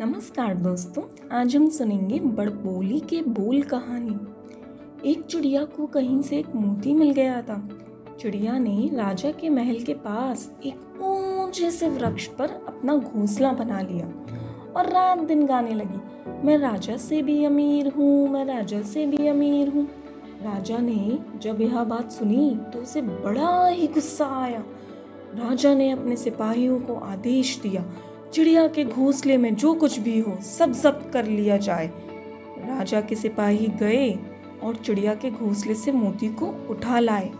नमस्कार दोस्तों, आज हम सुनेंगे बड़बोली के बोल कहानी। एक चिड़िया को कहीं से एक मोती मिल गया था। चिड़िया ने राजा के महल के पास एक ऊँचे से वृक्ष पर अपना घोंसला बना लिया और रात दिन गाने लगी। मैं राजा से भी अमीर हूँ, मैं राजा से भी अमीर हूँ। राजा ने जब यह बात सुनी तो उसे बड़ा ही गुस्सा आया। राजा ने अपने सिपाहियों को आदेश दिया चिड़िया के घोंसले में जो कुछ भी हो, सब जब्त कर लिया जाए। राजा के सिपाही गए और चिड़िया के घोंसले से मोती को उठा लाए।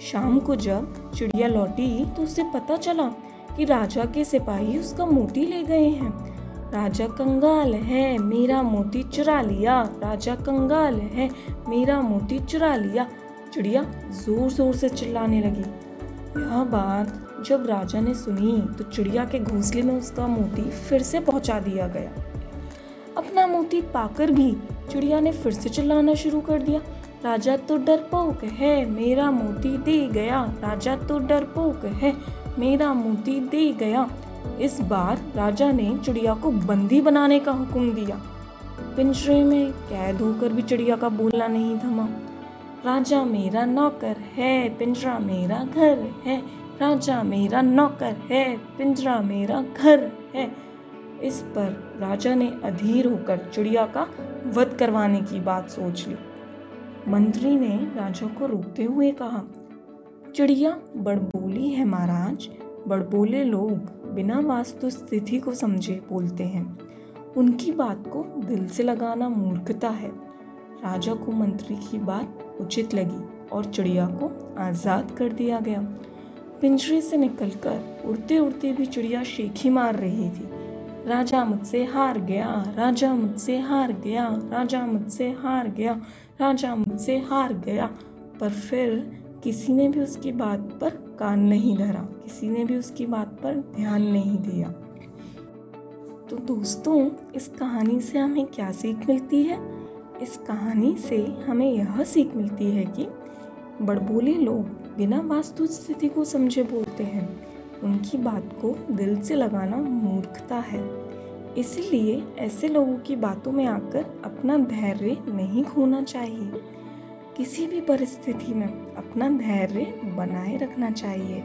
शाम को जब चिड़िया लौटी तो उसे पता चला कि राजा के सिपाही उसका मोती ले गए हैं। राजा, कंगाल है, मेरा मोती चुरा लिया। राजा, कंगाल है, मेरा मोती चुरा लिया। चिड़िया ज़ोर ज़ोर से चिल्लाने लगी। यह बात जब राजा ने सुनी तो चिड़िया के घोंसले में उसका मोती फिर से पहुँचा दिया गया। अपना मोती पाकर भी चिड़िया ने फिर से चिल्लाना शुरू कर दिया। राजा तो डरपोक है, मेरा मोती दे गया। राजा तो डरपोक है, मेरा मोती दे गया। इस बार राजा ने चिड़िया को बंदी बनाने का हुक्म दिया। पिंजरे में कैद होकर भी चिड़िया का बोलना नहीं थमा। राजा मेरा नौकर है, पिंजरा मेरा घर है। राजा मेरा नौकर है, पिंजरा मेरा घर है। इस पर राजा ने अधीर होकर चिड़िया का वध करवाने की बात सोच ली। मंत्री ने राजा को रोकते हुए कहा, चिड़िया, बड़बोली है महाराज। बड़बोले लोग बिना वास्तु स्थिति को समझे बोलते हैं। उनकी बात को दिल से लगाना मूर्खता है। राजा को मंत्री की बात उचित लगी और चिड़िया को आज़ाद कर दिया गया। पिंजरे से निकलकर उड़ते उड़ते भी चिड़िया शेखी मार रही थी। राजा मुझसे हार गया, राजा मुझसे हार गया, राजा मुझसे हार गया, राजा मुझसे हार गया। पर फिर किसी ने भी उसकी बात पर कान नहीं धरा, किसी ने भी उसकी बात पर ध्यान नहीं दिया। तो दोस्तों, इस कहानी से हमें क्या सीख मिलती है? इस कहानी से हमें यह सीख मिलती है कि बड़बोले लोग बिना वास्तु स्थिति को समझे बोलते हैं। उनकी बात को दिल से लगाना मूर्खता है। इसलिए ऐसे लोगों की बातों में आकर अपना धैर्य नहीं खोना चाहिए। किसी भी परिस्थिति में अपना धैर्य बनाए रखना चाहिए।